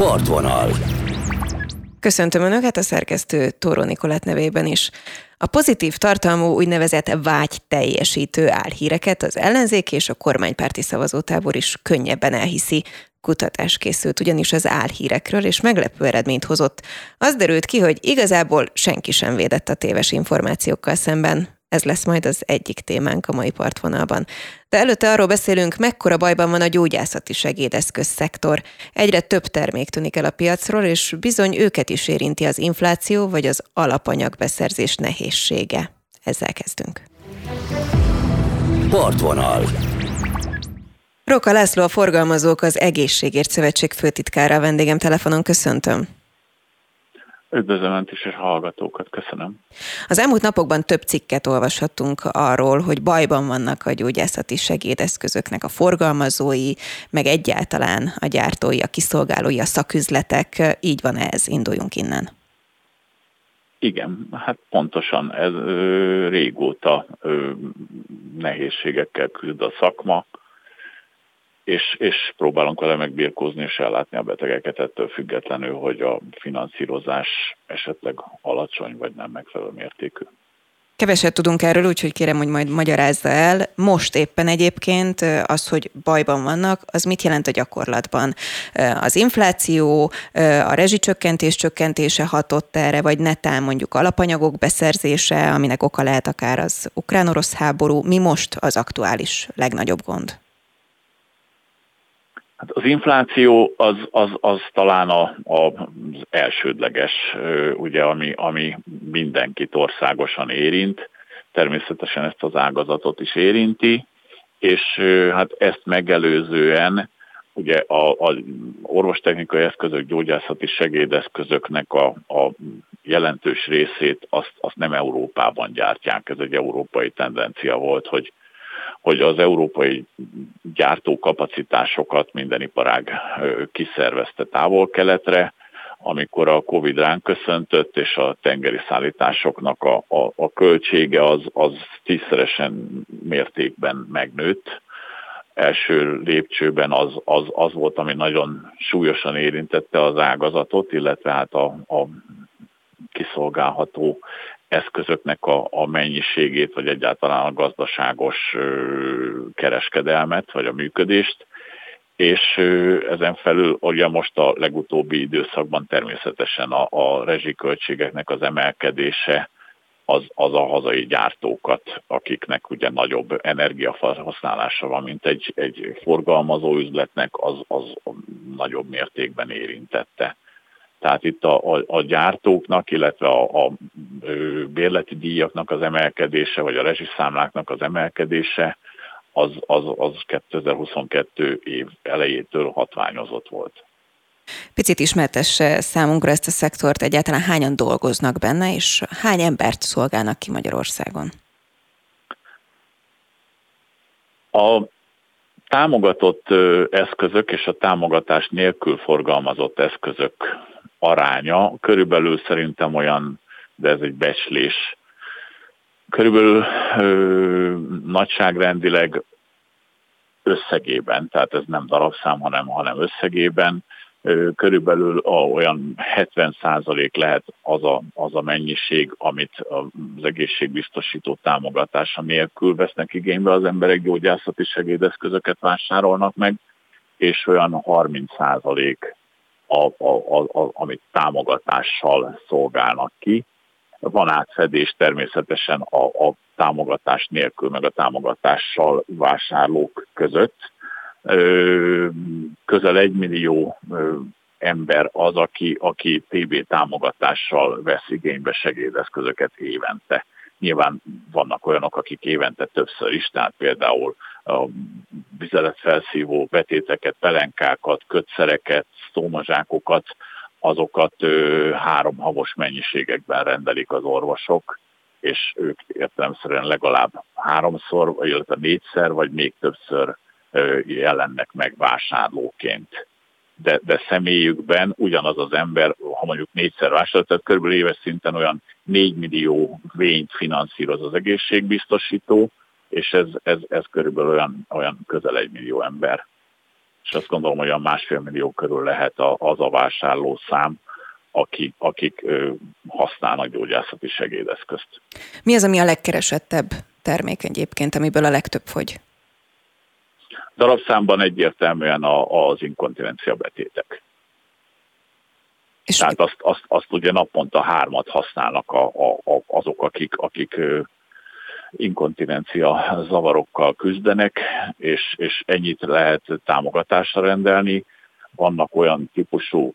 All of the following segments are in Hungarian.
Partvonal. Köszöntöm Önöket a szerkesztő Tóró Nikolát nevében is. A pozitív tartalmú úgynevezett vágy teljesítő álhíreket az ellenzék és a kormánypárti szavazótábor is könnyebben elhiszi. Kutatás készült ugyanis az álhírekről, és meglepő eredményt hozott. Az derült ki, hogy igazából senki sem védett a téves információkkal szemben. Ez lesz majd az egyik témánk a mai partvonalban. De előtte arról beszélünk, mekkora bajban van a gyógyászati segédeszköz szektor. Egyre több termék tűnik el a piacról, és bizony őket is érinti az infláció vagy az alapanyag beszerzés nehézsége. Ezzel kezdünk. Partvonal. Roka László a Forgalmazók az Egészségért Szövetség főtitkára a vendégem telefonon. Köszöntöm. Üdvözlöm Önt is, és hallgatókat, köszönöm. Az elmúlt napokban több cikket olvashattunk arról, hogy bajban vannak a gyógyászati segédeszközöknek a forgalmazói, meg egyáltalán a gyártói, a kiszolgálói, a szaküzletek. Így van ez, induljunk innen. Igen, hát pontosan ez ö, régóta ö, nehézségekkel küzd a szakma, és, és próbálunk vele megbírkozni és ellátni a betegeket ettől függetlenül, hogy a finanszírozás esetleg alacsony vagy nem megfelelő mértékű. Keveset tudunk erről, úgyhogy kérem, hogy majd magyarázza el. Most éppen egyébként az, hogy bajban vannak, az mit jelent a gyakorlatban? Az infláció, a rezsicsökkentés csökkentése hatott erre, vagy netán mondjuk alapanyagok beszerzése, aminek oka lehet akár az ukrán-orosz háború. Mi most az aktuális legnagyobb gond? Hát az infláció az, az, az talán a, a, az elsődleges, ugye, ami, ami mindenkit országosan érint. Természetesen ezt az ágazatot is érinti, és hát ezt megelőzően ugye a, a orvostechnikai eszközök, gyógyászati segédeszközöknek a, a jelentős részét azt, azt nem Európában gyártják, ez egy európai tendencia volt, hogy hogy az európai gyártókapacitásokat minden iparág kiszervezte távol-keletre, amikor a Covid ránk köszöntött, és a tengeri szállításoknak a, a, a költsége az, az tízszeresen mértékben megnőtt. Első lépcsőben az, az, az volt, ami nagyon súlyosan érintette az ágazatot, illetve hát a, a kiszolgálható eszközöknek a, a mennyiségét, vagy egyáltalán a gazdaságos kereskedelmet, vagy a működést, és ezen felül ugye most a legutóbbi időszakban természetesen a, a rezsiköltségeknek az emelkedése az, az a hazai gyártókat, akiknek ugye nagyobb energiafelhasználása van, mint egy, egy forgalmazó üzletnek, az, az nagyobb mértékben érintette. Tehát itt a, a, a gyártóknak, illetve a, a bérleti díjaknak az emelkedése, vagy a rezsiszámláknak az emelkedése, az, az, az 2022 év elejétől hatványozott volt. Picit ismertesse számunkra ezt a szektort, egyáltalán hányan dolgoznak benne, és hány embert szolgálnak ki Magyarországon? A támogatott eszközök és a támogatás nélkül forgalmazott eszközök aránya. Körülbelül szerintem olyan, de ez egy becslés, körülbelül ö, nagyságrendileg összegében, tehát ez nem darabszám, hanem, hanem összegében, ö, körülbelül a, olyan 70% lehet az a, az a mennyiség, amit az egészségbiztosító támogatása nélkül vesznek igénybe. Az emberek, gyógyászati segédeszközöket vásárolnak meg, és olyan 30% a, a, a, a, amit támogatással szolgálnak ki. Van átfedés természetesen a, a támogatás nélkül, meg a támogatással vásárlók között. Közel egy millió ember az, aki, aki TB támogatással vesz igénybe segédeszközöket évente. Nyilván vannak olyanok, akik évente többször is, tehát például a vizeletfelszívó betéteket, pelenkákat, kötszereket, szómazsákokat, azokat ö, három havos mennyiségekben rendelik az orvosok, és ők értelemszerűen legalább háromszor, illetve négyszer, vagy még többször ö, jelennek meg vásárlóként. De, de személyükben ugyanaz az ember, ha mondjuk négyszer vásárol, tehát körülbelül éves szinten olyan 4 millió vényt finanszíroz az egészségbiztosító, és ez, ez, ez körülbelül olyan, olyan közel egy millió ember. és azt gondolom, hogy a másfél millió körül lehet az a vásárló szám, aki, akik használnak gyógyászati segédeszközt. Mi az, ami a legkeresettebb termék egyébként, amiből a legtöbb fogy? Darabszámban egyértelműen a, az inkontinencia betétek. És Tehát azt, azt, azt ugye naponta hármat használnak a, a, a, azok, akik, akik inkontinencia zavarokkal küzdenek, és, és ennyit lehet támogatásra rendelni. Vannak olyan típusú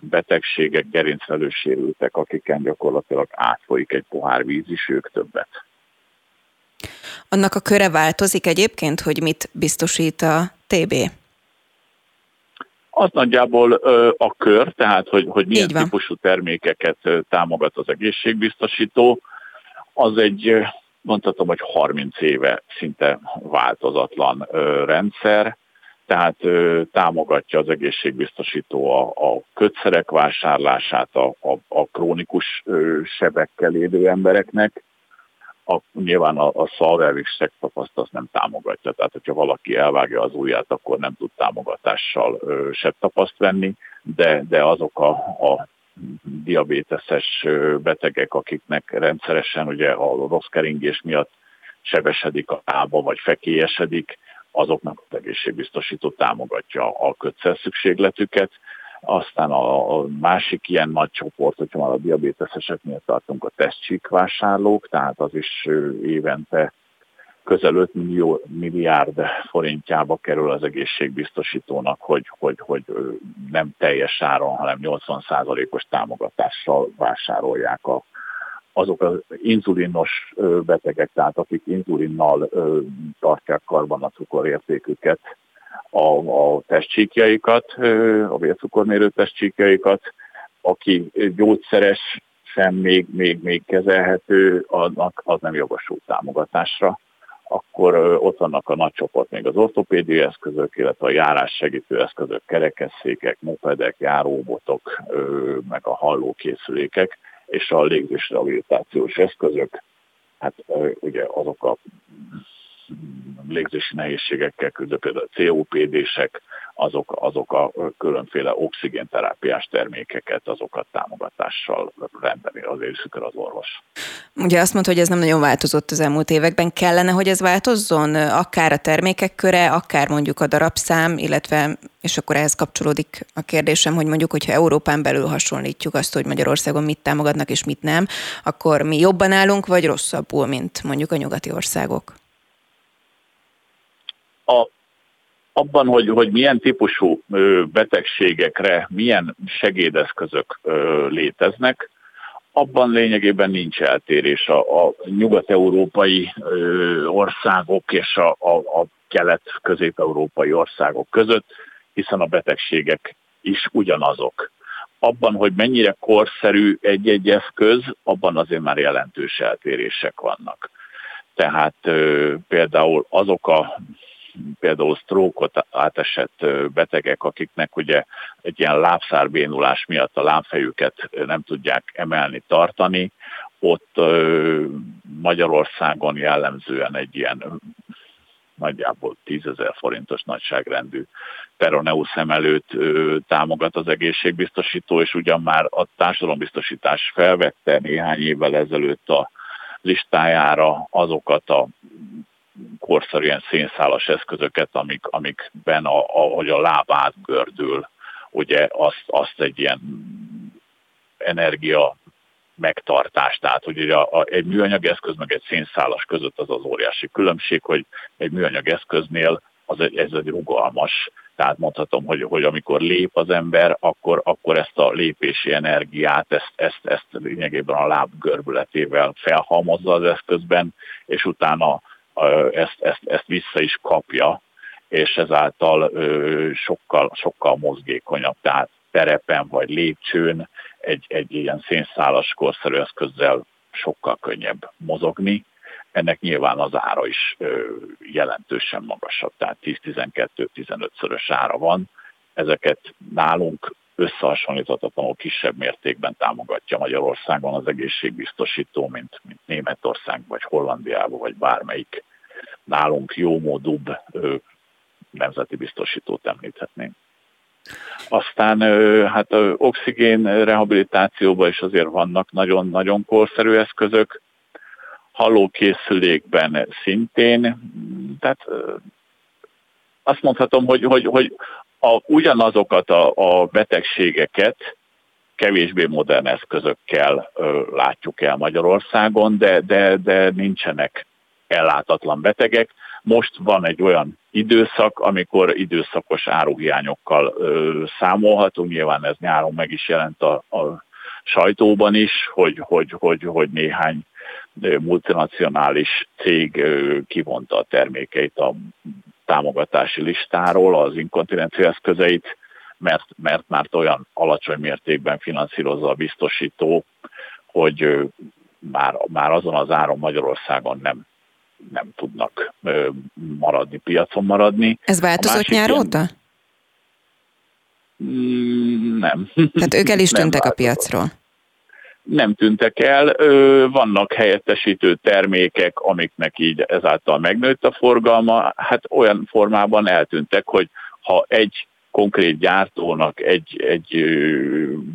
betegségek, gerincvelősérültek, akiken gyakorlatilag átfolyik egy pohár víz is, ők többet. Annak a köre változik egyébként, hogy mit biztosít a TB? Az nagyjából a kör, tehát hogy, hogy milyen típusú termékeket támogat az egészségbiztosító, az egy, mondhatom, hogy 30 éve szinte változatlan rendszer, tehát támogatja az egészségbiztosító a, a kötszerek vásárlását a, a, a krónikus sebekkel élő embereknek, a, nyilván a, a szalvervik sektapaszt azt nem támogatja. Tehát, hogyha valaki elvágja az ujját, akkor nem tud támogatással ö, tapaszt venni, de, de azok a, a diabéteses betegek, akiknek rendszeresen ugye a rossz keringés miatt sebesedik a lába, vagy fekélyesedik, azoknak az egészségbiztosító támogatja a kötszer szükségletüket, aztán a másik ilyen nagy csoport, hogyha már a diabéteseseknél tartunk, a tesztcsík vásárlók, tehát az is évente közel 5 millió, milliárd forintjába kerül az egészségbiztosítónak, hogy, hogy, hogy nem teljes áron, hanem 80%-os támogatással vásárolják a, azok az inzulinos betegek, tehát akik inzulinnal tartják karban a cukorértéküket, a, a testcsíkjaikat, a vércukormérő testcsíkjaikat, aki gyógyszeres, sem még, még, még kezelhető, annak az nem jogosult támogatásra. Akkor ott vannak a nagy csoport, még az ortopédiai eszközök, illetve a járás segítő eszközök, kerekesszékek, mopedek, járóbotok, meg a hallókészülékek, és a légzés rehabilitációs eszközök, hát ugye azok a légzési nehézségekkel küzdő, a COPD-sek, azok, azok a különféle oxigénterápiás termékeket, azokat támogatással rendeli az részükre az orvos. Ugye azt mondta, hogy ez nem nagyon változott az elmúlt években. Kellene, hogy ez változzon? Akár a termékek köre, akár mondjuk a darabszám, illetve, és akkor ehhez kapcsolódik a kérdésem, hogy mondjuk, hogyha Európán belül hasonlítjuk azt, hogy Magyarországon mit támogatnak és mit nem, akkor mi jobban állunk, vagy rosszabbul, mint mondjuk a nyugati országok? A, abban, hogy, hogy milyen típusú betegségekre milyen segédeszközök léteznek, abban lényegében nincs eltérés a, a nyugat-európai országok és a, a, a kelet-közép-európai országok között, hiszen a betegségek is ugyanazok. Abban, hogy mennyire korszerű egy-egy eszköz, abban azért már jelentős eltérések vannak. Tehát például azok a például sztrókot átesett betegek, akiknek ugye egy ilyen lábszárbénulás miatt a lábfejüket nem tudják emelni, tartani, ott Magyarországon jellemzően egy ilyen nagyjából 10 ezer forintos nagyságrendű peroneus emelőt támogat az egészségbiztosító, és ugyan már a társadalombiztosítás felvette néhány évvel ezelőtt a listájára azokat a korszerű ilyen szénszálas eszközöket, amik, amikben a, ahogy a láb átgördül, ugye azt, azt egy ilyen energia megtartás. Tehát, hogy a, a, egy műanyag eszköz meg egy szénszálas között az az óriási különbség, hogy egy műanyag eszköznél az egy, ez egy rugalmas, tehát mondhatom, hogy, hogy amikor lép az ember, akkor, akkor ezt a lépési energiát, ezt, ezt, ezt lényegében a láb görbületével felhalmozza az eszközben, és utána ezt, ezt, ezt vissza is kapja, és ezáltal sokkal, sokkal mozgékonyabb, tehát terepen vagy lépcsőn egy, egy ilyen szénszálas korszerű eszközzel sokkal könnyebb mozogni. Ennek nyilván az ára is jelentősen magasabb, tehát 10-12-15-szörös ára van. Ezeket nálunk összehasonlíthatatlanul kisebb mértékben támogatja Magyarországon az egészségbiztosító, mint, mint Németország, vagy Hollandiában, vagy bármelyik nálunk jómódúbb nemzeti biztosítót említhetném. Aztán hát oxigén rehabilitációban is azért vannak nagyon-nagyon korszerű eszközök, halókészülékben szintén, tehát azt mondhatom, hogy, hogy, hogy a, ugyanazokat a, a betegségeket kevésbé modern eszközökkel ö, látjuk el Magyarországon, de, de, de nincsenek ellátatlan betegek. Most van egy olyan időszak, amikor időszakos áruhiányokkal ö, számolhatunk, nyilván ez nyáron meg is jelent a, a sajtóban is, hogy, hogy, hogy, hogy néhány multinacionális cég kivonta a termékeit a támogatási listáról, az inkontinencia eszközeit, mert, mert már olyan alacsony mértékben finanszírozza a biztosító, hogy már, már azon az áron Magyarországon nem, nem tudnak maradni, piacon maradni. Ez változott nyár óta? Mm, nem. Tehát ők el is tűntek a piacról nem tűntek el, vannak helyettesítő termékek, amiknek így ezáltal megnőtt a forgalma, hát olyan formában eltűntek, hogy ha egy konkrét gyártónak egy, egy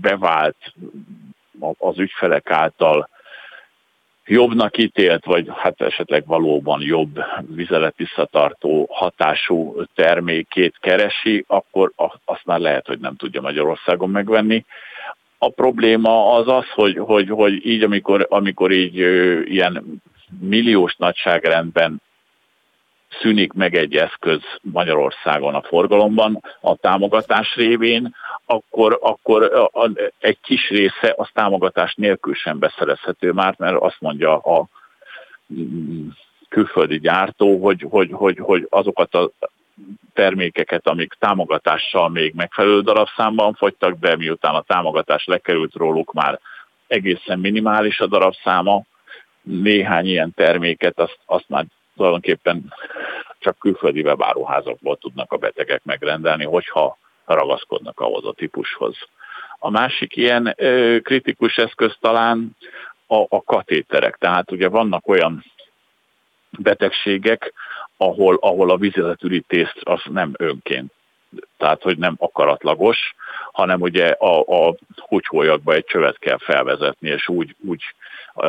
bevált az ügyfelek által jobbnak ítélt, vagy hát esetleg valóban jobb vizelet visszatartó hatású termékét keresi, akkor azt már lehet, hogy nem tudja Magyarországon megvenni. A probléma az az, hogy, hogy, hogy így, amikor, amikor így ilyen milliós nagyságrendben szűnik meg egy eszköz Magyarországon a forgalomban a támogatás révén, akkor, akkor egy kis része az támogatás nélkül sem beszerezhető már, mert azt mondja a külföldi gyártó, hogy, hogy, hogy, hogy azokat a termékeket, amik támogatással még megfelelő darabszámban fogytak, de miután a támogatás lekerült róluk már egészen minimális a darabszáma, néhány ilyen terméket azt, azt már tulajdonképpen csak külföldi webáruházakból tudnak a betegek megrendelni, hogyha ragaszkodnak ahhoz a típushoz. A másik ilyen ö, kritikus eszköz talán a, a katéterek. Tehát ugye vannak olyan betegségek, ahol, ahol a vízilletürítést az nem önként tehát hogy nem akaratlagos, hanem ugye a, a húgyhólyakba egy csövet kell felvezetni, és úgy, úgy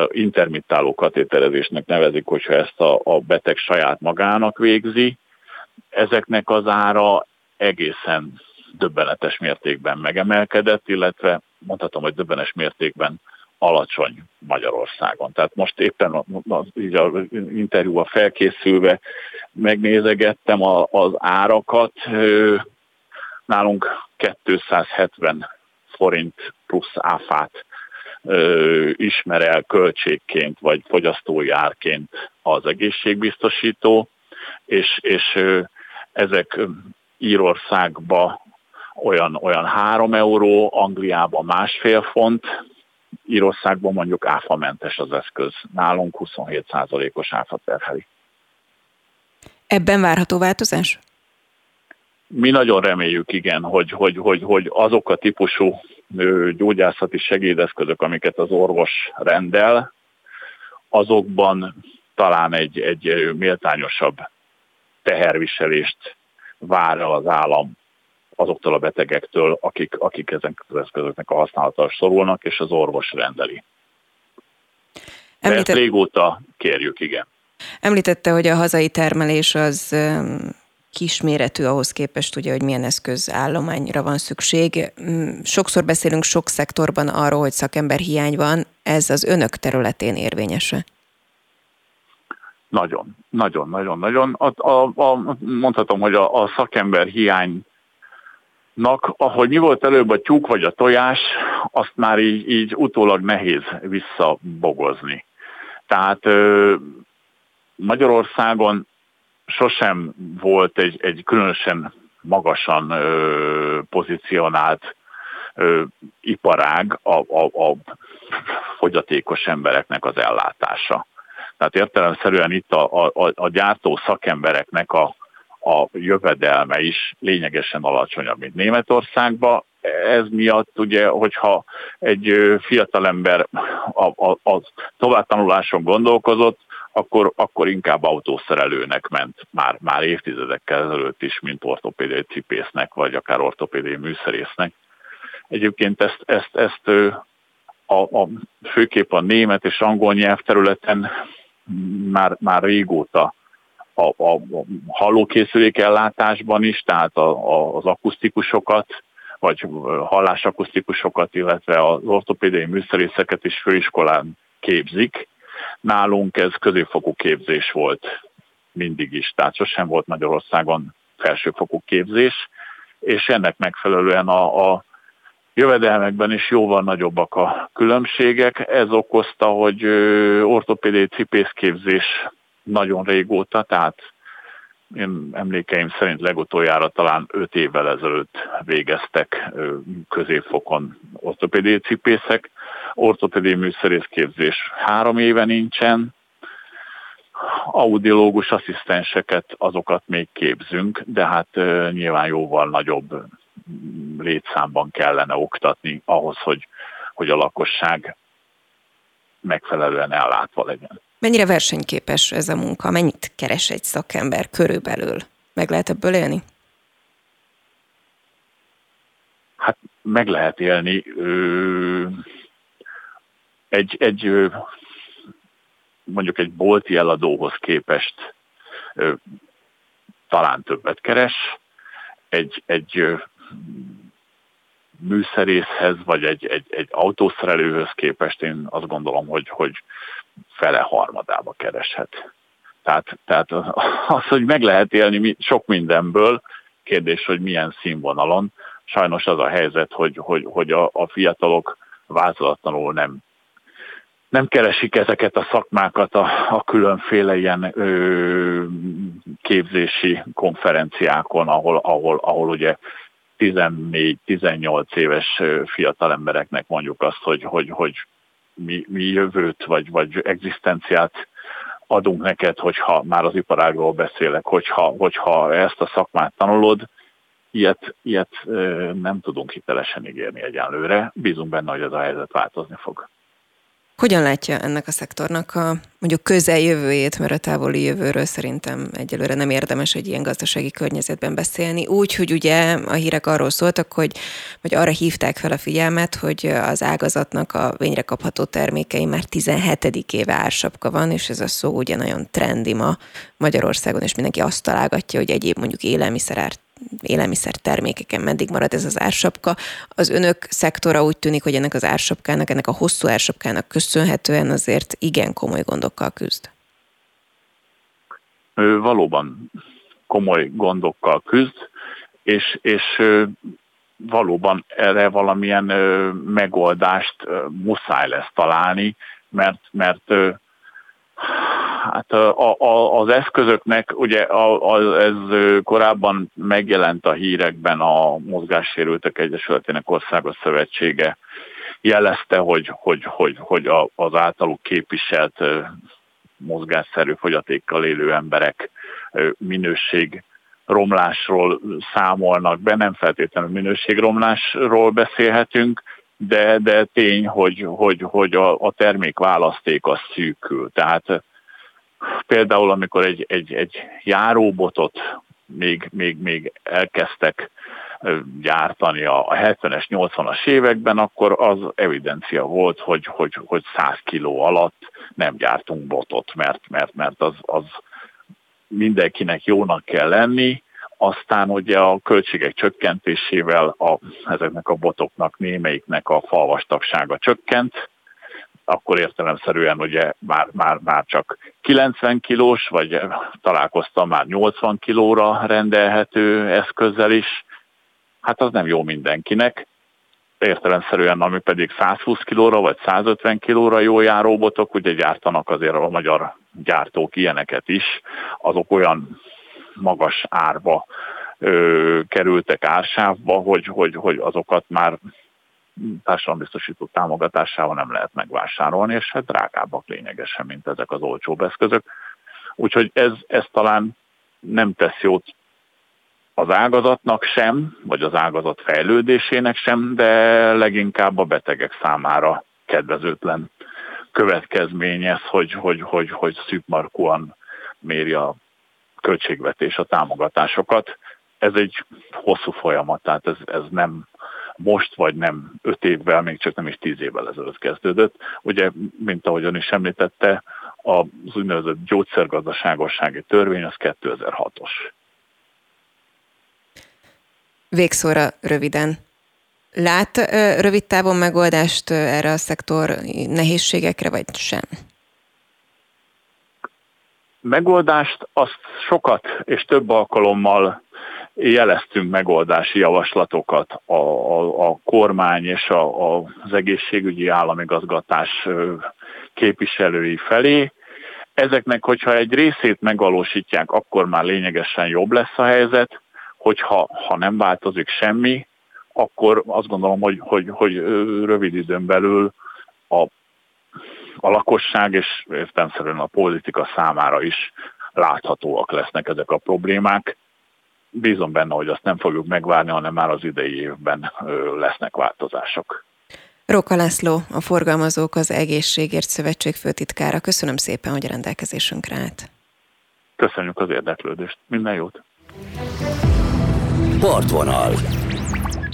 intermittáló katéterezésnek nevezik, hogyha ezt a, a beteg saját magának végzi. Ezeknek az ára egészen döbbenetes mértékben megemelkedett, illetve mondhatom, hogy döbbenes mértékben alacsony Magyarországon. Tehát most éppen a, a, így a interjúval felkészülve megnézegettem a, az árakat, nálunk 270 forint plusz áfát ismer el költségként vagy fogyasztói árként az egészségbiztosító, és, és ezek Írországba olyan, olyan 3 euró, Angliában másfél font, Írországban mondjuk áfamentes az eszköz, nálunk 27%-os áfa terheli. Ebben várható változás? Mi nagyon reméljük, igen, hogy, hogy, hogy, hogy azok a típusú gyógyászati segédeszközök, amiket az orvos rendel, azokban talán egy, egy méltányosabb teherviselést vár az állam azoktól a betegektől, akik, akik ezen az eszközöknek a használatára szorulnak, és az orvos rendeli. Említett... régóta kérjük, igen. Említette, hogy a hazai termelés az kisméretű ahhoz képest, ugye, hogy milyen eszközállományra van szükség. Mm, sokszor beszélünk sok szektorban arról, hogy szakember hiány van, ez az önök területén érvényese? Nagyon, nagyon, nagyon, nagyon. A, a, a, mondhatom, hogy a, a szakember hiánynak, ahogy mi volt előbb a tyúk vagy a tojás, azt már így, így utólag nehéz visszabogozni. Tehát Magyarországon sosem volt egy, egy különösen magasan ö, pozícionált ö, iparág a, a, a fogyatékos embereknek az ellátása. Tehát értelemszerűen itt a, a, a gyártó szakembereknek a, a jövedelme is lényegesen alacsonyabb, mint Németországban. Ez miatt ugye, hogyha egy fiatalember a, a, a továbbtanuláson gondolkozott, akkor, akkor inkább autószerelőnek ment már, már évtizedekkel ezelőtt is, mint ortopédiai cipésznek, vagy akár ortopédiai műszerésznek. Egyébként ezt, ezt, ezt a, a, főképp a német és angol nyelvterületen már, már régóta a, a, a hallókészülék ellátásban is, tehát a, a, az akusztikusokat, vagy hallásakusztikusokat, illetve az ortopédiai műszerészeket is főiskolán képzik. Nálunk ez középfokú képzés volt mindig is, tehát sosem volt Magyarországon felsőfokú képzés, és ennek megfelelően a, a jövedelmekben is jóval nagyobbak a különbségek. Ez okozta, hogy ortopédiai cipészképzés nagyon régóta, tehát én emlékeim szerint legutoljára talán 5 évvel ezelőtt végeztek középfokon ortopédiai cipészek. Ortopédiai műszerészképzés három éve nincsen, audiológus asszisztenseket, azokat még képzünk, de hát nyilván jóval nagyobb létszámban kellene oktatni ahhoz, hogy, hogy a lakosság megfelelően ellátva legyen. Mennyire versenyképes ez a munka? Mennyit keres egy szakember körülbelül? Meg lehet ebből élni? Hát meg lehet élni. Egy, egy mondjuk egy bolti eladóhoz képest talán többet keres, egy, egy műszerészhez, vagy egy, egy, egy autószerelőhöz képest én azt gondolom, hogy, hogy fele harmadába kereshet. Tehát, tehát az, hogy meg lehet élni sok mindenből, kérdés, hogy milyen színvonalon. Sajnos az a helyzet, hogy, hogy, hogy a, a fiatalok vázolatlanul nem nem keresik ezeket a szakmákat a, a különféle ilyen ö, képzési konferenciákon, ahol, ahol, ahol ugye 14-18 éves fiatal embereknek mondjuk azt, hogy, hogy, hogy mi, mi jövőt vagy, vagy egzisztenciát adunk neked, hogyha már az iparágról beszélek, hogyha, hogyha ezt a szakmát tanulod, ilyet, ilyet nem tudunk hitelesen ígérni egyenlőre. Bízunk benne, hogy ez a helyzet változni fog. Hogyan látja ennek a szektornak a mondjuk közeljövőjét, mert a távoli jövőről szerintem egyelőre nem érdemes egy ilyen gazdasági környezetben beszélni. Úgy, hogy ugye a hírek arról szóltak, hogy vagy arra hívták fel a figyelmet, hogy az ágazatnak a vényre kapható termékei már 17. éve ársapka van, és ez a szó ugye nagyon trendi ma Magyarországon, és mindenki azt találgatja, hogy egyéb mondjuk élelmiszer élelmiszer termékeken meddig marad ez az ársapka. Az önök szektora úgy tűnik, hogy ennek az ársapkának, ennek a hosszú ársapkának köszönhetően azért igen komoly gondokkal küzd. Valóban komoly gondokkal küzd, és, és valóban erre valamilyen megoldást muszáj lesz találni, mert, mert Hát a, a, az eszközöknek, ugye a, a, ez korábban megjelent a hírekben a Mozgássérültek Egyesületének Országos Szövetsége jelezte, hogy, hogy, hogy, hogy a, az általuk képviselt mozgásszerű fogyatékkal élő emberek minőség romlásról számolnak be, nem feltétlenül minőségromlásról beszélhetünk, de, de tény, hogy, hogy, hogy a, a termék választék az szűkül. Tehát például amikor egy, egy, egy járóbotot még, még, még elkezdtek gyártani a 70-es, 80-as években, akkor az evidencia volt, hogy, hogy, hogy 100 kiló alatt nem gyártunk botot, mert, mert, mert az, az mindenkinek jónak kell lenni, aztán ugye a költségek csökkentésével a, ezeknek a botoknak némelyiknek a falvastagsága csökkent, akkor értelemszerűen ugye már, már, már csak 90 kilós, vagy találkoztam már 80 kilóra rendelhető eszközzel is, hát az nem jó mindenkinek. Értelemszerűen, ami pedig 120 kilóra vagy 150 kilóra jó járó botok, ugye gyártanak azért a magyar gyártók ilyeneket is, azok olyan magas árba ö, kerültek ársávba, hogy, hogy, hogy azokat már társadalombiztosító támogatásával nem lehet megvásárolni, és hát drágábbak lényegesen, mint ezek az olcsóbb eszközök. Úgyhogy ez, ez talán nem tesz jót az ágazatnak sem, vagy az ágazat fejlődésének sem, de leginkább a betegek számára kedvezőtlen következmény ez, hogy, hogy, hogy, hogy szűkmarkúan méri a költségvetés a támogatásokat. Ez egy hosszú folyamat, tehát ez, ez nem most vagy nem öt évvel, még csak nem is tíz évvel ezelőtt kezdődött. Ugye, mint ahogyan is említette, az úgynevezett gyógyszergazdaságossági törvény az 2006-os. Végszóra röviden. Lát rövid távon megoldást erre a szektor nehézségekre, vagy sem? Megoldást azt sokat és több alkalommal jeleztünk megoldási javaslatokat a, a, a kormány és a, a, az egészségügyi államigazgatás képviselői felé. Ezeknek, hogyha egy részét megvalósítják, akkor már lényegesen jobb lesz a helyzet, hogyha ha nem változik semmi, akkor azt gondolom, hogy, hogy, hogy rövid időn belül a, a lakosság és értelmszerűen a politika számára is láthatóak lesznek ezek a problémák. Bízom benne, hogy azt nem fogjuk megvárni, hanem már az idei évben lesznek változások. Róka László, a Forgalmazók az Egészségért Szövetség főtitkára. Köszönöm szépen, hogy a rendelkezésünkre állt. Köszönjük az érdeklődést. Minden jót! Partvonal.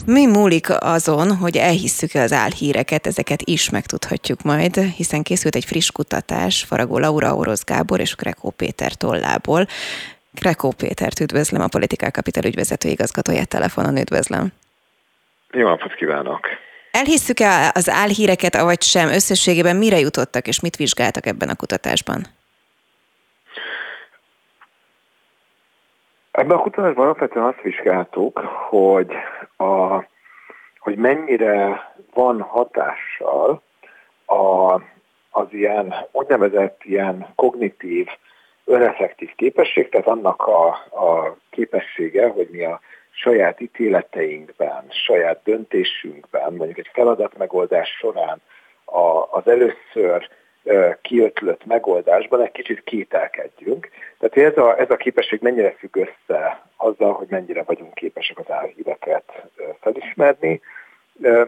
Mi múlik azon, hogy elhisszük-e az álhíreket, ezeket is megtudhatjuk majd, hiszen készült egy friss kutatás Faragó Laura, Orosz Gábor és Krekó Péter tollából. Krekó Pétert üdvözlöm, a Politikál Kapital ügyvezető igazgatóját telefonon üdvözlöm. Jó napot kívánok! Elhisszük-e az álhíreket, avagy sem? Összességében mire jutottak, és mit vizsgáltak ebben a kutatásban? Ebben a kutatásban alapvetően azt vizsgáltuk, hogy, a, hogy mennyire van hatással a, az ilyen úgynevezett ilyen kognitív, öneffektív képesség, tehát annak a, a képessége, hogy mi a saját ítéleteinkben, saját döntésünkben, mondjuk egy feladatmegoldás során a, az először kiötlött megoldásban egy kicsit kételkedjünk. Tehát ez a, ez a képesség mennyire függ össze azzal, hogy mennyire vagyunk képesek az álhíreket felismerni,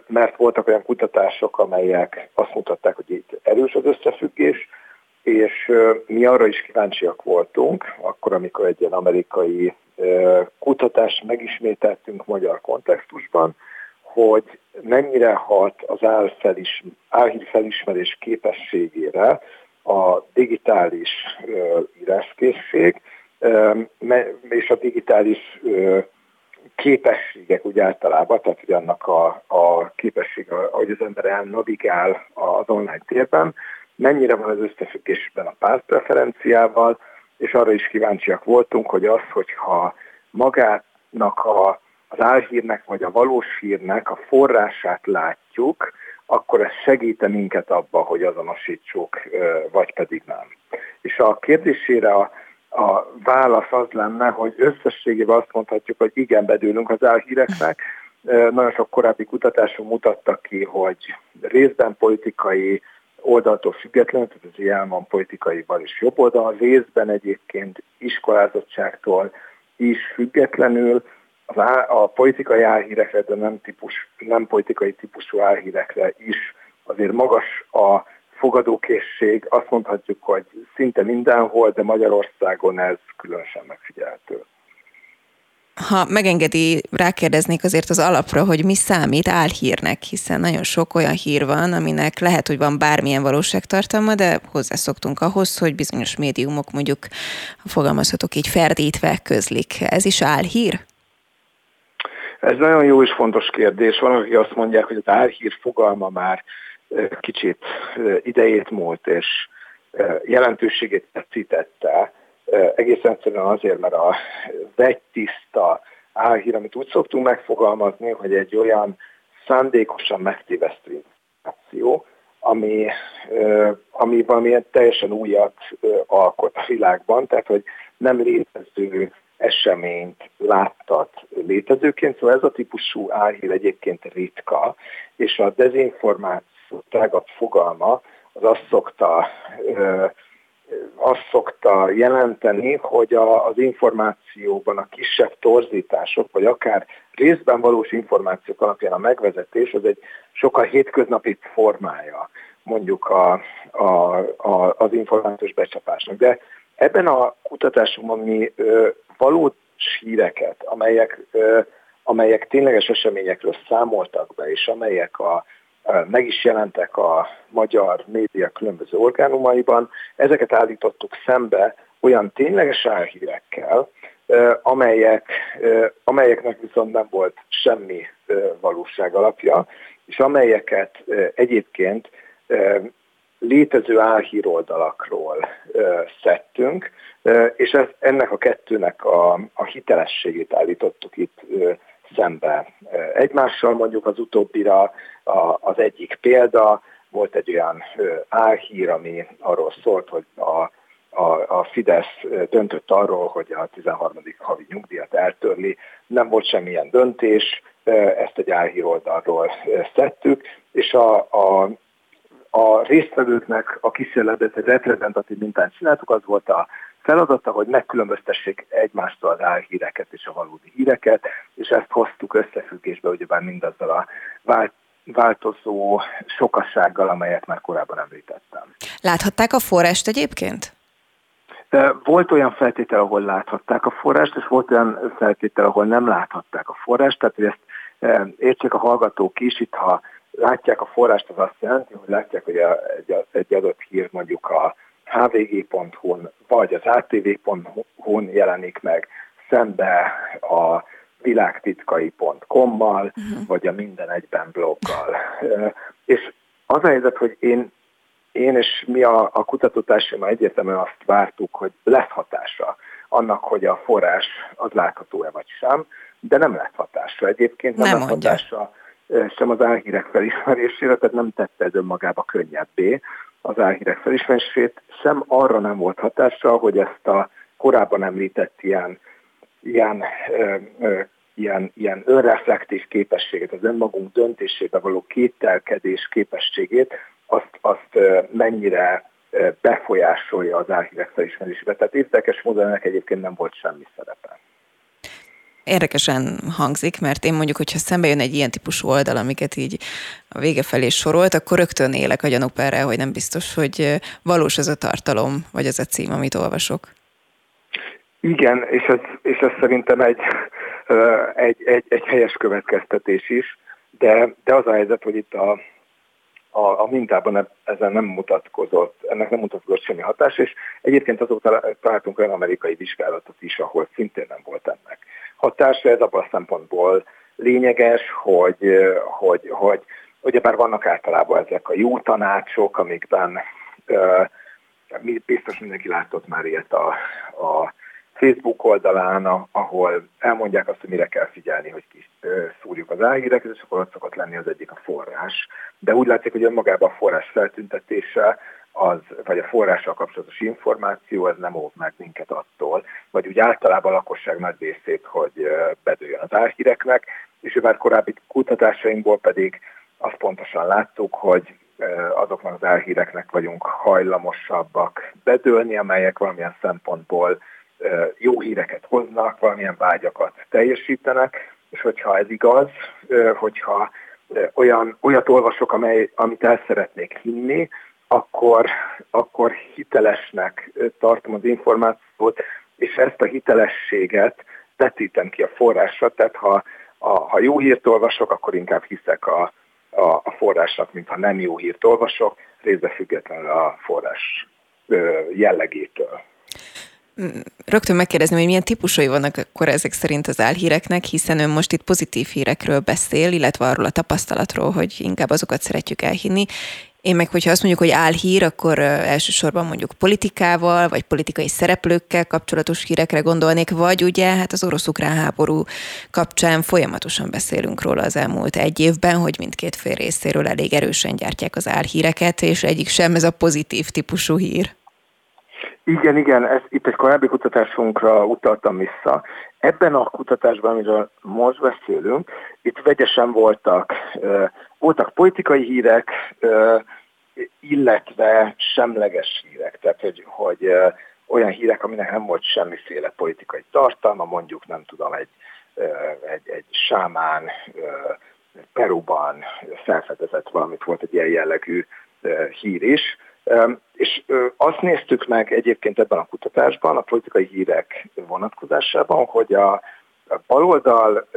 mert voltak olyan kutatások, amelyek azt mutatták, hogy itt erős az összefüggés, és mi arra is kíváncsiak voltunk, akkor, amikor egy ilyen amerikai kutatást megismételtünk magyar kontextusban, hogy mennyire hat az álfelis, álhír felismerés képességére a digitális íráskészség, és a digitális képességek úgy általában, tehát hogy annak a, a képessége, hogy az ember elnavigál az online térben, mennyire van az összefüggésben a pártpreferenciával, és arra is kíváncsiak voltunk, hogy az, hogyha magának a az álhírnek vagy a valós hírnek a forrását látjuk, akkor ez segít minket abba, hogy azonosítsuk, vagy pedig nem. És a kérdésére a, a válasz az lenne, hogy összességében azt mondhatjuk, hogy igen, bedőlünk az álhíreknek. Nagyon sok korábbi kutatások mutattak ki, hogy részben politikai oldaltól függetlenül, tehát az ilyen van politikaival is jobb oldal, részben egyébként iskolázottságtól is függetlenül az á, a politikai álhírekre, de nem, típus, nem politikai típusú álhírekre is azért magas a fogadókészség. Azt mondhatjuk, hogy szinte mindenhol, de Magyarországon ez különösen megfigyelhető. Ha megengedi, rákérdeznék azért az alapra, hogy mi számít álhírnek, hiszen nagyon sok olyan hír van, aminek lehet, hogy van bármilyen valóságtartalma, de hozzászoktunk ahhoz, hogy bizonyos médiumok mondjuk, fogalmazhatok így, ferdítve közlik. Ez is álhír? Ez nagyon jó és fontos kérdés. Van, akik azt mondják, hogy az álhír fogalma már kicsit idejét múlt, és jelentőségét veszítette. Egészen egyszerűen azért, mert a vegytiszta álhír, amit úgy szoktunk megfogalmazni, hogy egy olyan szándékosan megtévesztő információ, ami, ami valamilyen teljesen újat alkot a világban, tehát hogy nem létező eseményt láttat létezőként, szóval ez a típusú álhír egyébként ritka, és a dezinformáció tágabb fogalma az azt szokta, azt szokta jelenteni, hogy a, az információban a kisebb torzítások, vagy akár részben valós információk alapján a megvezetés, az egy sokkal hétköznapi formája mondjuk a, a, a, az információs becsapásnak. De ebben a kutatásunkban mi ö, valós híreket, amelyek, amelyek tényleges eseményekről számoltak be, és amelyek a, meg is jelentek a magyar média különböző orgánumaiban. Ezeket állítottuk szembe olyan tényleges álhírekkel, amelyek, amelyeknek viszont nem volt semmi valóság alapja, és amelyeket egyébként létező álhíroldalakról szedtünk, és ez, ennek a kettőnek a, a hitelességét állítottuk itt szembe egymással. Mondjuk az utóbbira a, az egyik példa, volt egy olyan álhír, ami arról szólt, hogy a a, a Fidesz döntött arról, hogy a 13. havi nyugdíjat eltörli. Nem volt semmilyen döntés, ezt egy álhíroldalról szedtük, és a, a, a résztvevőknek a kísérletet egy reprezentatív mintán csináltuk, az volt a feladata, hogy megkülönböztessék egymástól az álhíreket és a valódi híreket, és ezt hoztuk összefüggésbe ugyebár mindazzal a vált, változó sokassággal, amelyet már korábban említettem. Láthatták a forrást egyébként? Volt olyan feltétel, ahol láthatták a forrást, és volt olyan feltétel, ahol nem láthatták a forrást, tehát hogy ezt értsék a hallgatók is, itt ha látják a forrást, az azt jelenti, hogy látják, hogy egy, egy adott hír mondjuk a hvg.hu-n vagy az atv.hu-n jelenik meg szembe a világtitkai.com-mal, uh-huh. vagy a Minden Egyben bloggal. És az a helyzet, hogy én én és mi a, a kutatótársaim egyértelműen azt vártuk, hogy lesz hatása annak, hogy a forrás az látható-e vagy sem, de nem lett hatása. Egyébként nem, nem lett hatása sem az álhírek felismerésére, tehát nem tette ez önmagába könnyebbé az álhírek felismerését, sem arra nem volt hatása, hogy ezt a korábban említett ilyen, ilyen, ö, ö, ilyen, ilyen önreflektív képességet, az önmagunk döntésébe való kételkedés képességét azt, azt mennyire befolyásolja az álhírek felismerésébe. Tehát érdekes módon ennek egyébként nem volt semmi szerepe. Érdekesen hangzik, mert én mondjuk, hogyha szembe jön egy ilyen típusú oldal, amiket így a vége felé sorolt, akkor rögtön élek a gyanúperre, hogy nem biztos, hogy valós az a tartalom, vagy az a cím, amit olvasok. Igen, és ez, és ez szerintem egy, egy, egy, egy helyes következtetés is, de, de az a helyzet, hogy itt a, a, a mintában ezen nem mutatkozott, ennek nem mutatkozott semmi hatás, és egyébként azóta találtunk olyan amerikai vizsgálatot is, ahol szintén nem volt ennek hatása. Ez abban a szempontból lényeges, hogy, hogy, hogy ugyebár vannak általában ezek a jó tanácsok, amikben biztos mindenki látott már ilyet a, a Facebook oldalán, ahol elmondják azt, hogy mire kell figyelni, hogy ki szúrjuk az álhíreket, és akkor ott szokott lenni az egyik a forrás. De úgy látszik, hogy önmagában a forrás feltüntetése, az, vagy a forrással kapcsolatos információ, ez nem óv meg minket attól, vagy úgy általában a lakosság nagy részét, hogy bedőjön az álhíreknek, és már korábbi kutatásainkból pedig azt pontosan láttuk, hogy azoknak az álhíreknek vagyunk hajlamosabbak bedőlni, amelyek valamilyen szempontból jó híreket hoznak, valamilyen vágyakat teljesítenek, és hogyha ez igaz, hogyha olyan, olyat olvasok, amely, amit el szeretnék hinni, akkor, akkor hitelesnek tartom az információt, és ezt a hitelességet vetítem ki a forrásra, tehát ha, a, ha jó hírt olvasok, akkor inkább hiszek a, a, a forrásnak, mint ha nem jó hírt olvasok, részbe függetlenül a forrás jellegétől. Rögtön megkérdezni, hogy milyen típusai vannak akkor ezek szerint az álhíreknek, hiszen ön most itt pozitív hírekről beszél, illetve arról a tapasztalatról, hogy inkább azokat szeretjük elhinni. Én meg, hogyha azt mondjuk, hogy álhír, akkor elsősorban mondjuk politikával, vagy politikai szereplőkkel kapcsolatos hírekre gondolnék, vagy ugye hát az orosz-ukrán háború kapcsán folyamatosan beszélünk róla az elmúlt egy évben, hogy mindkét fél részéről elég erősen gyártják az álhíreket, és egyik sem ez a pozitív típusú hír. Igen, igen, ez, itt egy korábbi kutatásunkra utaltam vissza. Ebben a kutatásban, amiről most beszélünk, itt vegyesen voltak, voltak politikai hírek, illetve semleges hírek, tehát hogy, hogy olyan hírek, aminek nem volt semmiféle politikai tartalma, mondjuk nem tudom, egy, egy, egy sámán Peruban felfedezett valamit, volt egy ilyen jellegű hír is. És azt néztük meg egyébként ebben a kutatásban, a politikai hírek vonatkozásában, hogy a baloldal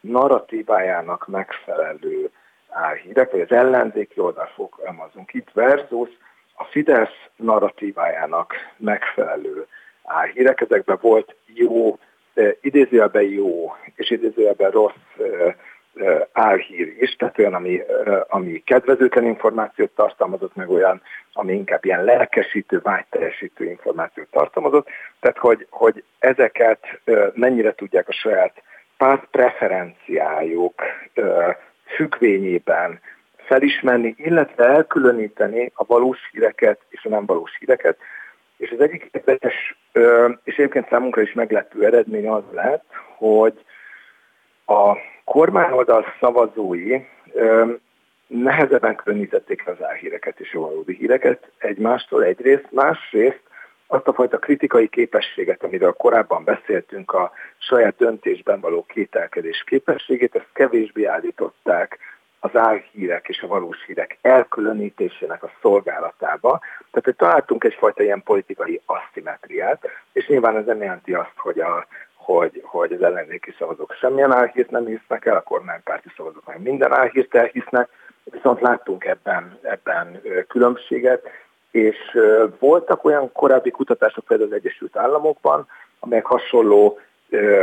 narratívájának megfelelő álhírek, vagy az ellenzéki oldal fogalmazunk itt, versus a Fidesz narratívájának megfelelő álhírek. Ezekben volt jó, idézőjelben jó, és idézőjelben rossz álhír is, tehát olyan, ami, ami kedvezőtlen információt tartalmazott, meg olyan, ami inkább ilyen lelkesítő, vágyteljesítő információt tartalmazott. Tehát, hogy, hogy ezeket mennyire tudják a saját párt preferenciájuk függvényében felismerni, illetve elkülöníteni a valós híreket és a nem valós híreket. És az egyik érdekes, és egyébként számunkra is meglepő eredmény az lett, hogy a kormányoldal szavazói nehezebben különítették az álhíreket és a valódi híreket egymástól egyrészt, másrészt azt a fajta kritikai képességet, amiről korábban beszéltünk, a saját döntésben való kételkedés képességét, ezt kevésbé állították az álhírek és a valós hírek elkülönítésének a szolgálatába. Tehát, hogy találtunk egyfajta ilyen politikai asztimetriát, és nyilván ez nem jelenti azt, hogy, a, hogy, hogy az ellenzéki szavazók semmilyen álhírt nem hisznek el, a kormánypárti szavazók meg minden álhírt elhisznek, viszont láttunk ebben, ebben különbséget, és voltak olyan korábbi kutatások például az Egyesült Államokban, amelyek hasonló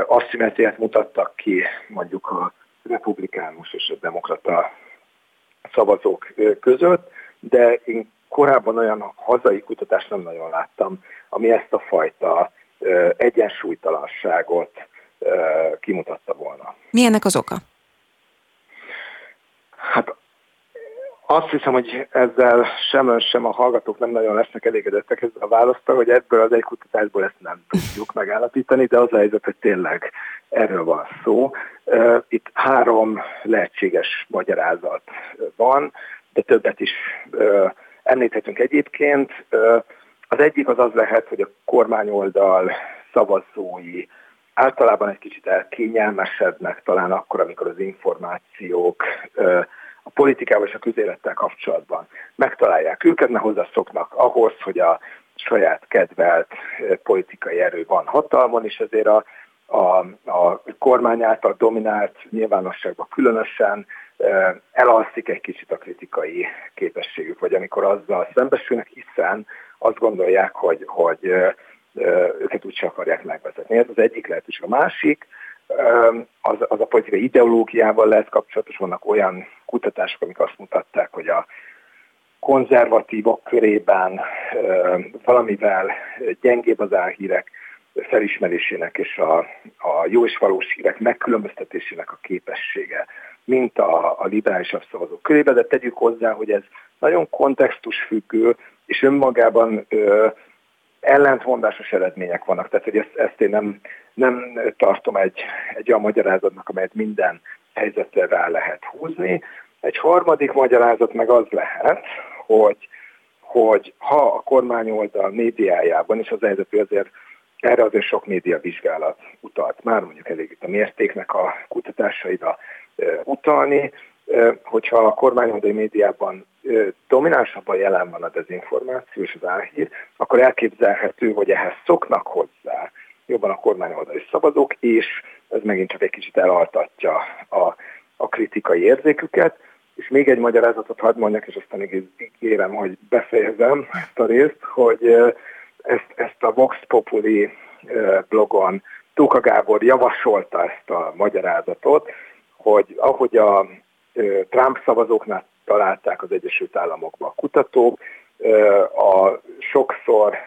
asszimetriát mutattak ki mondjuk a republikánus és a demokrata szavazók között, de én korábban olyan hazai kutatást nem nagyon láttam, ami ezt a fajta egyensúlytalanságot kimutatta volna. Mi ennek az oka? Hát azt hiszem, hogy ezzel sem ön, sem a hallgatók nem nagyon lesznek elégedettek ezzel a választal, hogy ebből az egy kutatásból ezt nem tudjuk megállapítani, de az a helyzet, hogy tényleg erről van szó. Itt három lehetséges magyarázat van, de többet is említhetünk egyébként. Az egyik az az lehet, hogy a kormányoldal szavazói általában egy kicsit elkényelmesednek talán akkor, amikor az információk a politikával és a közélettel kapcsolatban megtalálják őket, mert hozzászoknak ahhoz, hogy a saját kedvelt politikai erő van hatalmon, és ezért a, a, a kormány által dominált nyilvánosságban különösen elalszik egy kicsit a kritikai képességük, vagy amikor azzal szembesülnek, hiszen azt gondolják, hogy, hogy őket úgy akarják megvezetni. Ez az egyik lehetőség. A másik, az, az a politikai ideológiával lehet kapcsolatos, vannak olyan kutatások, amik azt mutatták, hogy a konzervatívok körében valamivel gyengébb az álhírek felismerésének és a, a jó és valós hírek megkülönböztetésének a képessége, mint a, a liberálisabb szavazók körében, de tegyük hozzá, hogy ez nagyon kontextusfüggő, és önmagában ö, ellentmondásos eredmények vannak. Tehát, hogy ezt, ezt én nem, nem tartom egy, egy olyan magyarázatnak, amelyet minden helyzetre rá lehet húzni. Egy harmadik magyarázat meg az lehet, hogy, hogy ha a kormányoldal médiájában, és az helyzet, hogy azért erre azért sok média vizsgálat utalt már, mondjuk elég itt a mértéknek a kutatásaira utalni, hogyha a kormányoldai médiában dominánsabban jelen van a dezinformáció és az álhír, akkor elképzelhető, hogy ehhez szoknak hozzá jobban a kormányoldali szavazók, és ez megint csak egy kicsit elaltatja a, a kritikai érzéküket. És még egy magyarázatot hadd mondjak, és aztán ígérem, hogy befejezem ezt a részt, hogy ezt, ezt a Vox Populi blogon Tóka Gábor javasolta ezt a magyarázatot, hogy ahogy a Trump szavazóknál találták az Egyesült Államokban a kutatók, a sokszor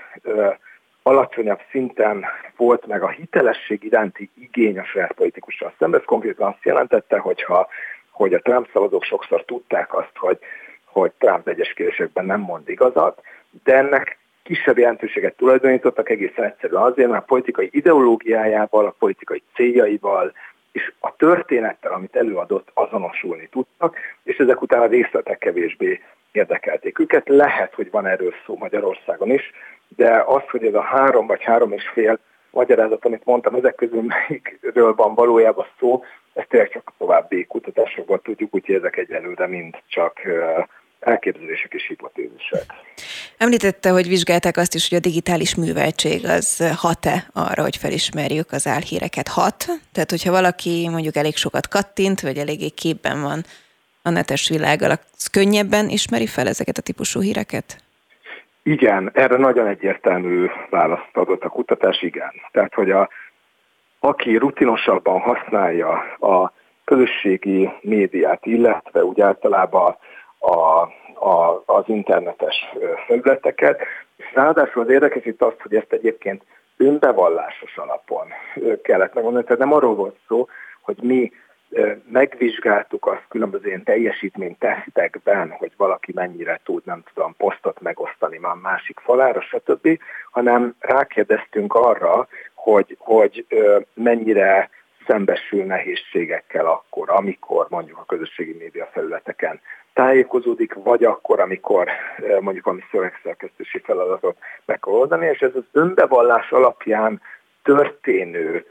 alacsonyabb szinten volt meg a hitelesség iránti igény a saját politikussal szemben. Ez konkrétan azt jelentette, hogyha, hogy a Trump szavazók sokszor tudták azt, hogy, hogy Trump egyes kérdésekben nem mond igazat, de ennek kisebb jelentőséget tulajdonítottak egészen egyszerűen azért, mert a politikai ideológiájával, a politikai céljaival, és a történettel, amit előadott, azonosulni tudtak, és ezek után a részletek kevésbé érdekelték őket. Lehet, hogy van erről szó Magyarországon is, de az, hogy ez a három vagy három és fél magyarázat, amit mondtam, ezek közül melyikről van valójában szó, ezt tényleg csak további kutatásokban tudjuk, úgyhogy ezek egyelőre mind csak elképzelések és hipotézisek. Említette, hogy vizsgálták azt is, hogy a digitális műveltség az hat-e arra, hogy felismerjük az álhíreket. Hat? Tehát, hogyha valaki mondjuk elég sokat kattint, vagy eléggé képben van a netes világgal, az könnyebben ismeri fel ezeket a típusú híreket? Igen, erre nagyon egyértelmű választ adott a kutatás, igen. Tehát, hogy a, aki rutinosabban használja a közösségi médiát, illetve úgy általában a, a, az internetes felületeket, ráadásul az érdekes itt azt, hogy ezt egyébként önbevallásos alapon kellett megmondani, tehát nem arról volt szó, hogy mi megvizsgáltuk azt különböző ilyen teljesítménytesztekben, hogy valaki mennyire tud, nem tudom, posztot megosztani már másik falára, stb., hanem rákérdeztünk arra, hogy, hogy mennyire szembesül nehézségekkel akkor, amikor mondjuk a közösségi média felületeken tájékozódik, vagy akkor, amikor mondjuk ami szövegszerkesztési feladatot meg kell oldani, és ez az önbevallás alapján történő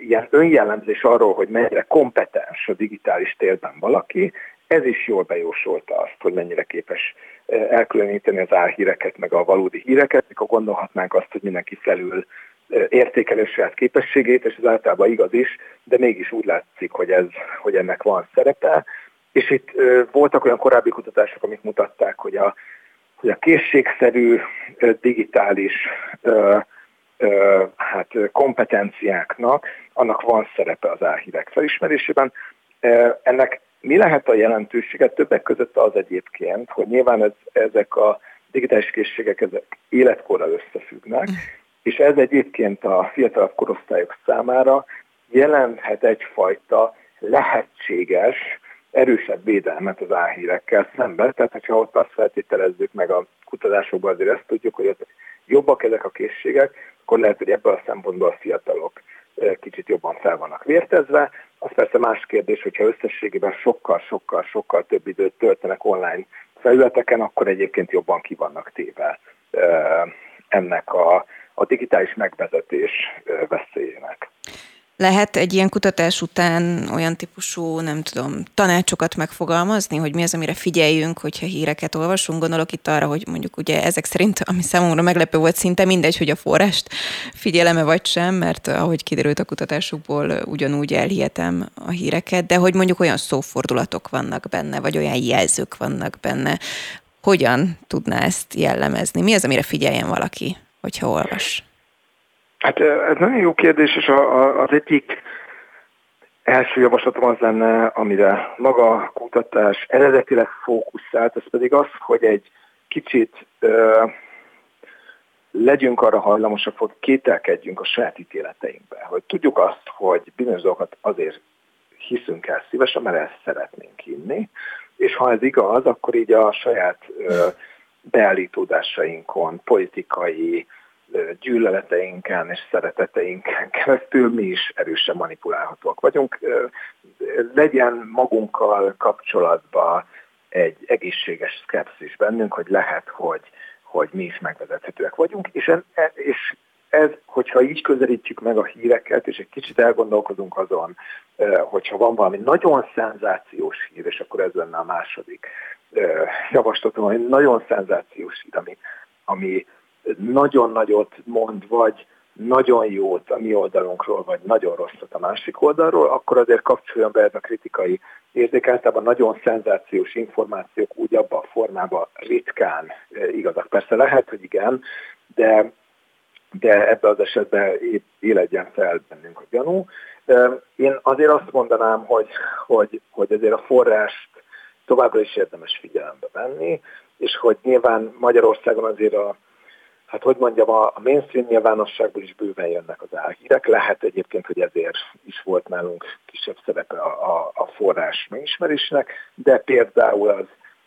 ilyen önjellemzés arról, hogy mennyire kompetens a digitális térben valaki, ez is jól bejósolta azt, hogy mennyire képes elkülöníteni az álhíreket, meg a valódi híreket, mikor gondolhatnánk azt, hogy mindenki felül értékelő saját képességét, és ez általában igaz is, de mégis úgy látszik, hogy, ez, hogy ennek van szerepe. És itt voltak olyan korábbi kutatások, amik mutatták, hogy a, hogy a készségszerű digitális hát kompetenciáknak, annak van szerepe az álhírek felismerésében. Ennek mi lehet a jelentősége? Többek között az egyébként, hogy nyilván ez, ezek a digitális készségek ezek életkorral összefüggnek, és ez egyébként a fiatalabb korosztályok számára jelenthet egyfajta lehetséges, erősebb védelmet az álhírekkel szemben. Tehát, hogyha ott azt feltételezzük meg a kutatásokban, azért ezt tudjuk, hogy jobbak ezek a készségek, akkor lehet, hogy ebből a szempontból a fiatalok kicsit jobban fel vannak vértezve. Az persze más kérdés, hogyha összességében sokkal, sokkal, sokkal több időt töltenek online felületeken, akkor egyébként jobban ki vannak téve ennek a, a digitális megvezetés veszélyének. Lehet egy ilyen kutatás után olyan típusú, nem tudom, tanácsokat megfogalmazni, hogy mi az, amire figyeljünk, hogyha híreket olvasunk? Gondolok itt arra, hogy mondjuk ugye ezek szerint, ami számomra meglepő volt, szinte mindegy, hogy a forrást figyeleme vagy sem, mert ahogy kiderült a kutatásukból, ugyanúgy elhihetem a híreket, de hogy mondjuk olyan szófordulatok vannak benne, vagy olyan jelzők vannak benne, hogyan tudná ezt jellemezni? Mi az, amire figyeljen valaki, hogyha olvas? Hát ez nagyon jó kérdés, és a, a, az egyik első javaslatom az lenne, amire maga a kutatás eredetileg fókuszált, ez pedig az, hogy egy kicsit ö, legyünk arra hajlamosak, hogy kételkedjünk a saját ítéleteinkbe. Hogy tudjuk azt, hogy bizonyos dolgokat azért hiszünk el szívesen, mert ezt szeretnénk hinni, és ha ez igaz, akkor így a saját ö, beállítódásainkon, politikai, gyűlöleteinken és szereteteinken keresztül mi is erősen manipulálhatóak vagyunk. Legyen magunkkal kapcsolatban egy egészséges szkepszis bennünk, hogy lehet, hogy, hogy mi is megvezethetőek vagyunk, és, en, és ez, hogyha így közelítjük meg a híreket, és egy kicsit elgondolkozunk azon, hogyha van valami nagyon szenzációs hír, és akkor ez lenne a második javaslatom, hogy nagyon szenzációs hír, ami, ami nagyon nagyot mond, vagy nagyon jót a mi oldalunkról, vagy nagyon rosszat a másik oldalról, akkor azért kapcsoljon be ez a kritikai érzék. Általában nagyon szenzációs információk úgy abban a formában ritkán e, igazak. Persze lehet, hogy igen, de, de ebbe az esetben éledjen fel bennünk a gyanú. E, én azért azt mondanám, hogy, hogy, hogy azért a forrást továbbra is érdemes figyelembe venni, és hogy nyilván Magyarországon azért a hát hogy mondjam, a mainstream nyilvánosságból is bőven jönnek az álhírek. Lehet egyébként, hogy ezért is volt nálunk kisebb szerepe a, a, a forrás megismerésnek, de például az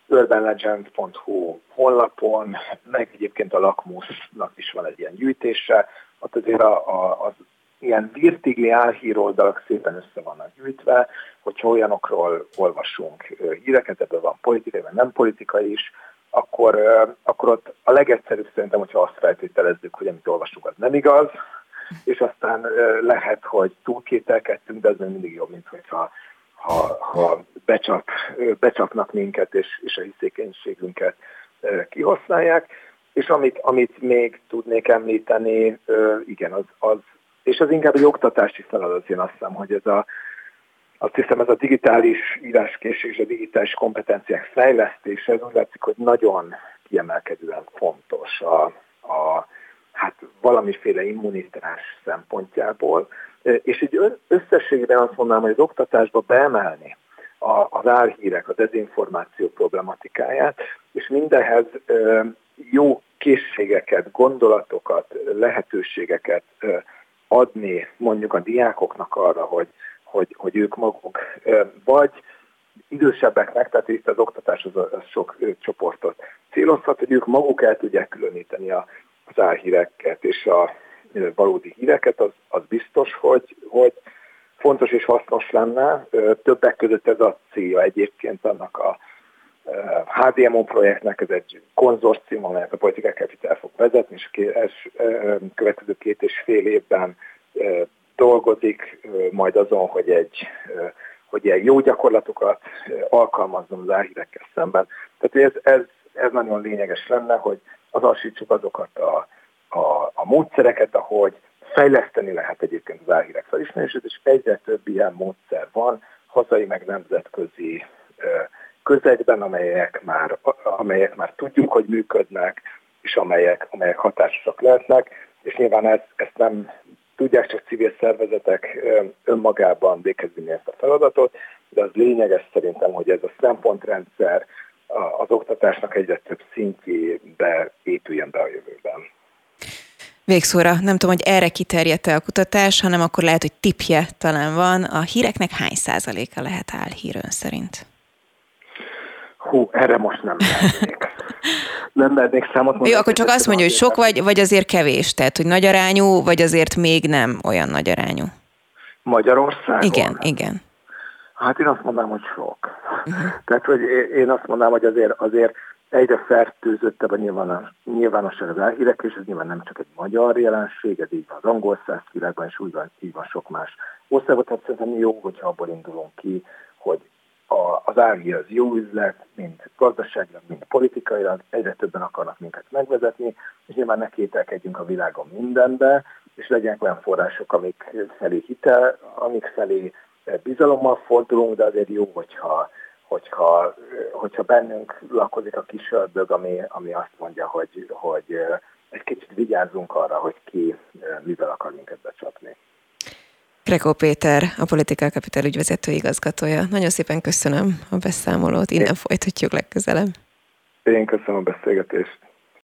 urbanlegend.hu honlapon, meg egyébként a Lakmusnak is van egy ilyen gyűjtése, ott azért a, a, az ilyen virtigli álhíroldalak szépen össze vannak gyűjtve, hogyha olyanokról olvasunk híreket, ebből van politikai, vagy nem politikai is, akkor, akkor ott a legegyszerűbb szerintem, hogyha azt feltételezzük, hogy amit olvasunk, az nem igaz, és aztán lehet, hogy túlkételkedtünk, de ez még mindig jobb, mint hogyha ha, ha becsap becsapnak minket, és, és a hiszékenységünket kihasználják. És amit, amit még tudnék említeni, igen, az, az és az inkább egy oktatási feladat, én azt hiszem, hogy ez a, azt hiszem ez a digitális íráskészség és a digitális kompetenciák fejlesztése, ez úgy látszik, hogy nagyon kiemelkedően fontos a, a hát valamiféle immunitás szempontjából. És egy összességében azt mondanám, hogy az oktatásba beemelni az álhírek, a dezinformáció problematikáját, és mindehez jó készségeket, gondolatokat, lehetőségeket adni mondjuk a diákoknak arra, hogy, hogy, hogy ők maguk, vagy idősebbeknek, tehát itt az oktatás az, az sok csoportot célozhat, hogy ők maguk el tudják különíteni a, az álhíreket és a valódi híreket, az, az biztos, hogy, hogy fontos és hasznos lenne. Többek között ez a célja egyébként annak a HDMO projektnek, ez egy konzorcium, amelyet a Political Capital fog vezetni, és a következő két és fél évben dolgozik majd azon, hogy egy hogy ilyen jó gyakorlatokat alkalmazzon az álhírekkel szemben. Tehát ez, ez, ez nagyon lényeges lenne, hogy azonosítsuk azokat a, a, a módszereket, ahogy fejleszteni lehet egyébként az álhírek felismerését, és egyre több ilyen módszer van, hazai meg nemzetközi közegben, amelyek már, amelyek már tudjuk, hogy működnek, és amelyek, amelyek hatásosak lehetnek, és nyilván ezt, ezt nem tudják csak civil szervezetek önmagában végezni ezt a feladatot, de az lényeges szerintem, hogy ez a szempontrendszer az oktatásnak egyre több szintjébe épüljön be a jövőben. Végszóra, nem tudom, hogy erre kiterjedt-e a kutatás, hanem akkor lehet, hogy tipje talán van. A híreknek hány százaléka lehet álhírön szerint? Hú, erre most nem lehetnék. Nem mernék számot mondani. Jó, akkor csak azt mondja, hogy sok vagy, vagy azért kevés, tehát hogy nagy arányú, vagy azért még nem olyan nagy arányú? Magyarországon? Igen, igen. Hát én azt mondanám, hogy sok. Uh-huh. Tehát, hogy én azt mondanám, hogy azért, azért egyre fertőzöttebb a nyilvános, nyilvánosság az elhírek, és ez nyilván nem csak egy magyar jelenség, ez így van az angol száz világban, és úgy van, így van sok más országban. Tehát szerintem jó, hogyha abból indulunk ki, hogy a, az ági az jó üzlet, mint gazdaságilag, mint politikailag, egyre többen akarnak minket megvezetni, és nyilván ne kételkedjünk a világon mindenbe, és legyenek olyan források, amik felé hitel, amik felé bizalommal fordulunk, de azért jó, hogyha, hogyha, hogyha bennünk lakozik a kis ördög, ami, ami azt mondja, hogy, hogy egy kicsit vigyázzunk arra, hogy ki mivel akar minket becsapni. Krekó Péter, a Political Capital ügyvezető igazgatója. Nagyon szépen köszönöm a beszámolót, innen folytatjuk legközelebb. Én köszönöm a beszélgetést.